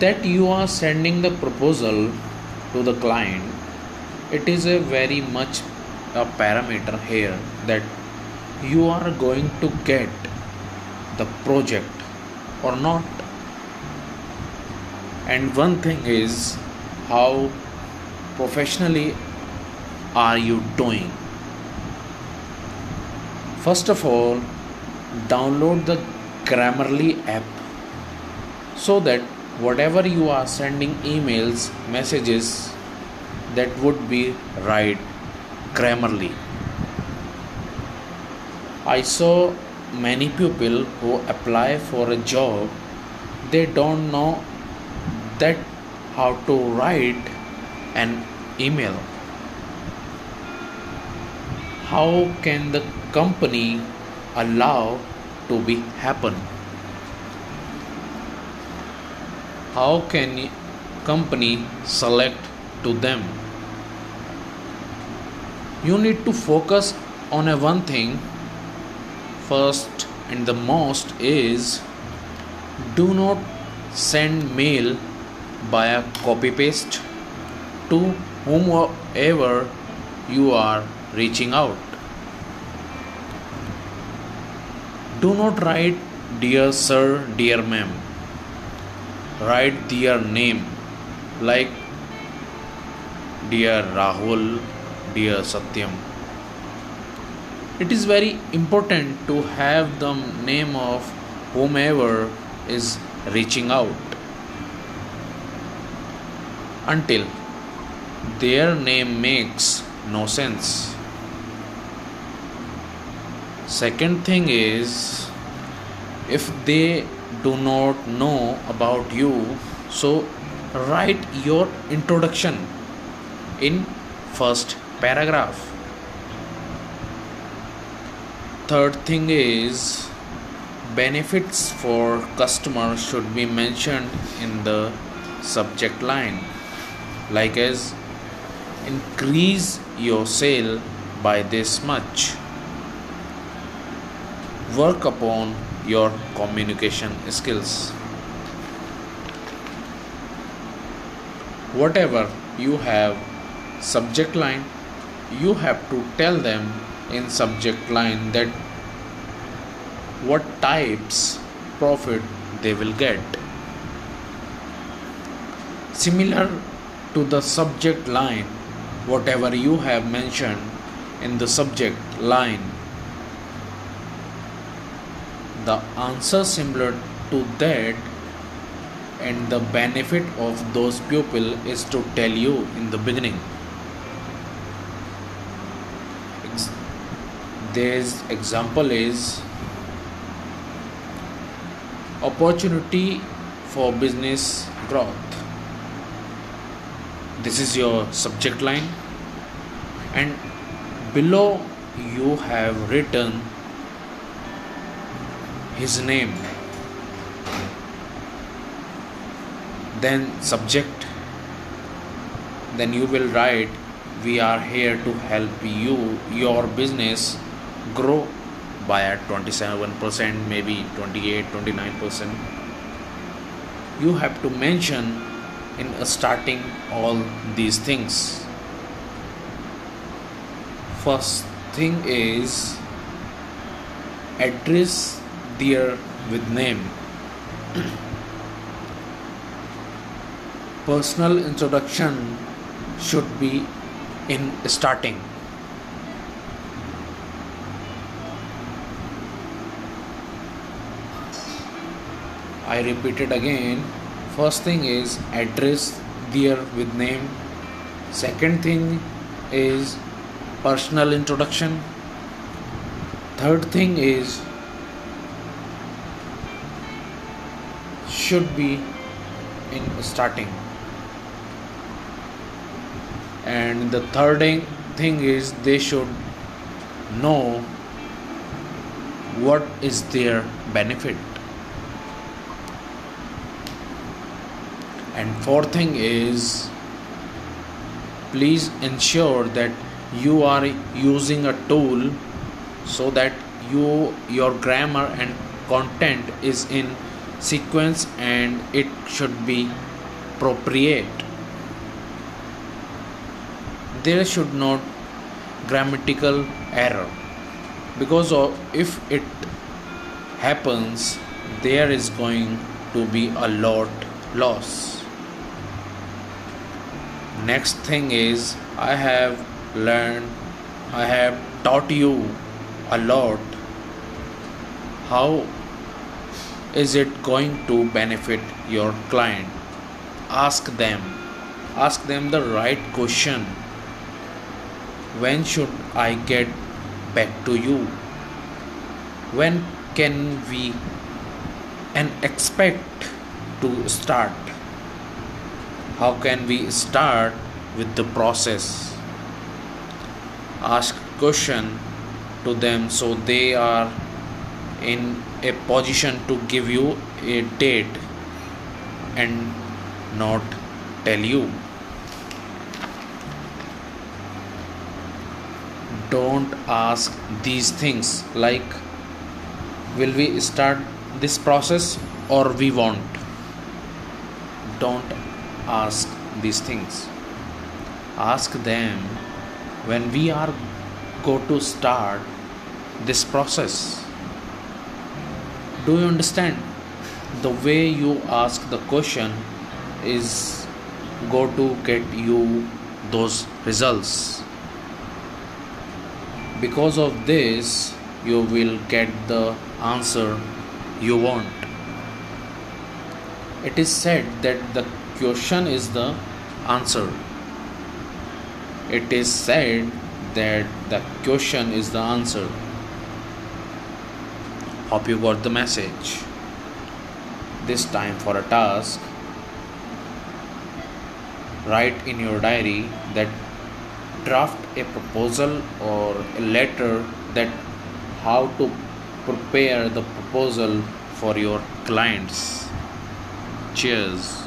that you are sending the proposal to the client it is a very much a parameter here that you are going to get the project or not. And one thing is how professionally are you doing? First of all download the grammarly app so that whatever you are sending emails messages that would be right grammarly. I saw many people who apply for a job. They don't know that how to write an email. How can the company allow to be happen how can company select to them? You need to focus on a one thing. First and the most is do not send mail by a copy paste to whomever you are reaching out. Do not write dear sir dear ma'am write their name like dear rahul dear satyam. It is very important to have the name of whomever is reaching out. Until their name makes no sense. Second thing is if they do not know about you so write your introduction in first paragraph. Third thing is benefits for customers should be mentioned in the subject line like as increase your sale by this much. Work upon your communication skills. Whatever you have subject line you have to tell them in subject line that what types profit they will get. Similar to the subject line whatever you have mentioned in the subject line the answer similar to that and the benefit of those people is to tell you in the beginning. This example is opportunity for business growth. This is your subject line and below you have written his name then subject then you will write we are here to help you. Your business grow by at 27% maybe 28 29% you have to mention in starting all these things. First thing is address dear with name personal introduction should be in starting I repeat it again. First thing is address dear with name. Second thing is personal introduction. Third thing is should be in starting. And the third thing is they should know what is their benefit and fourth thing is please ensure that you are using a tool so that you your grammar and content is in sequence and it should be appropriate. There should not grammatical error. Because if it happens there is going to be a lot loss. Next thing is i have learned i have taught you a lot. How is it going to benefit your client? Ask them. Ask them the right question. When should i get back to you? When can we and expect to start? How can we start with the process? Ask question to them so they are in a position to give you a date and not tell you. Don't ask these things like will we start this process or we won't? Don't ask these things. Ask them when we are go to start this process do you understand? The way you ask the question is go to get you those results. Because of this you will get the answer you want. It is said that the question is the answer. It is said that the question is the answer Hope you got the message. This time for a task, write in your diary that draft a proposal or a letter that how to prepare the proposal for your clients. Cheers.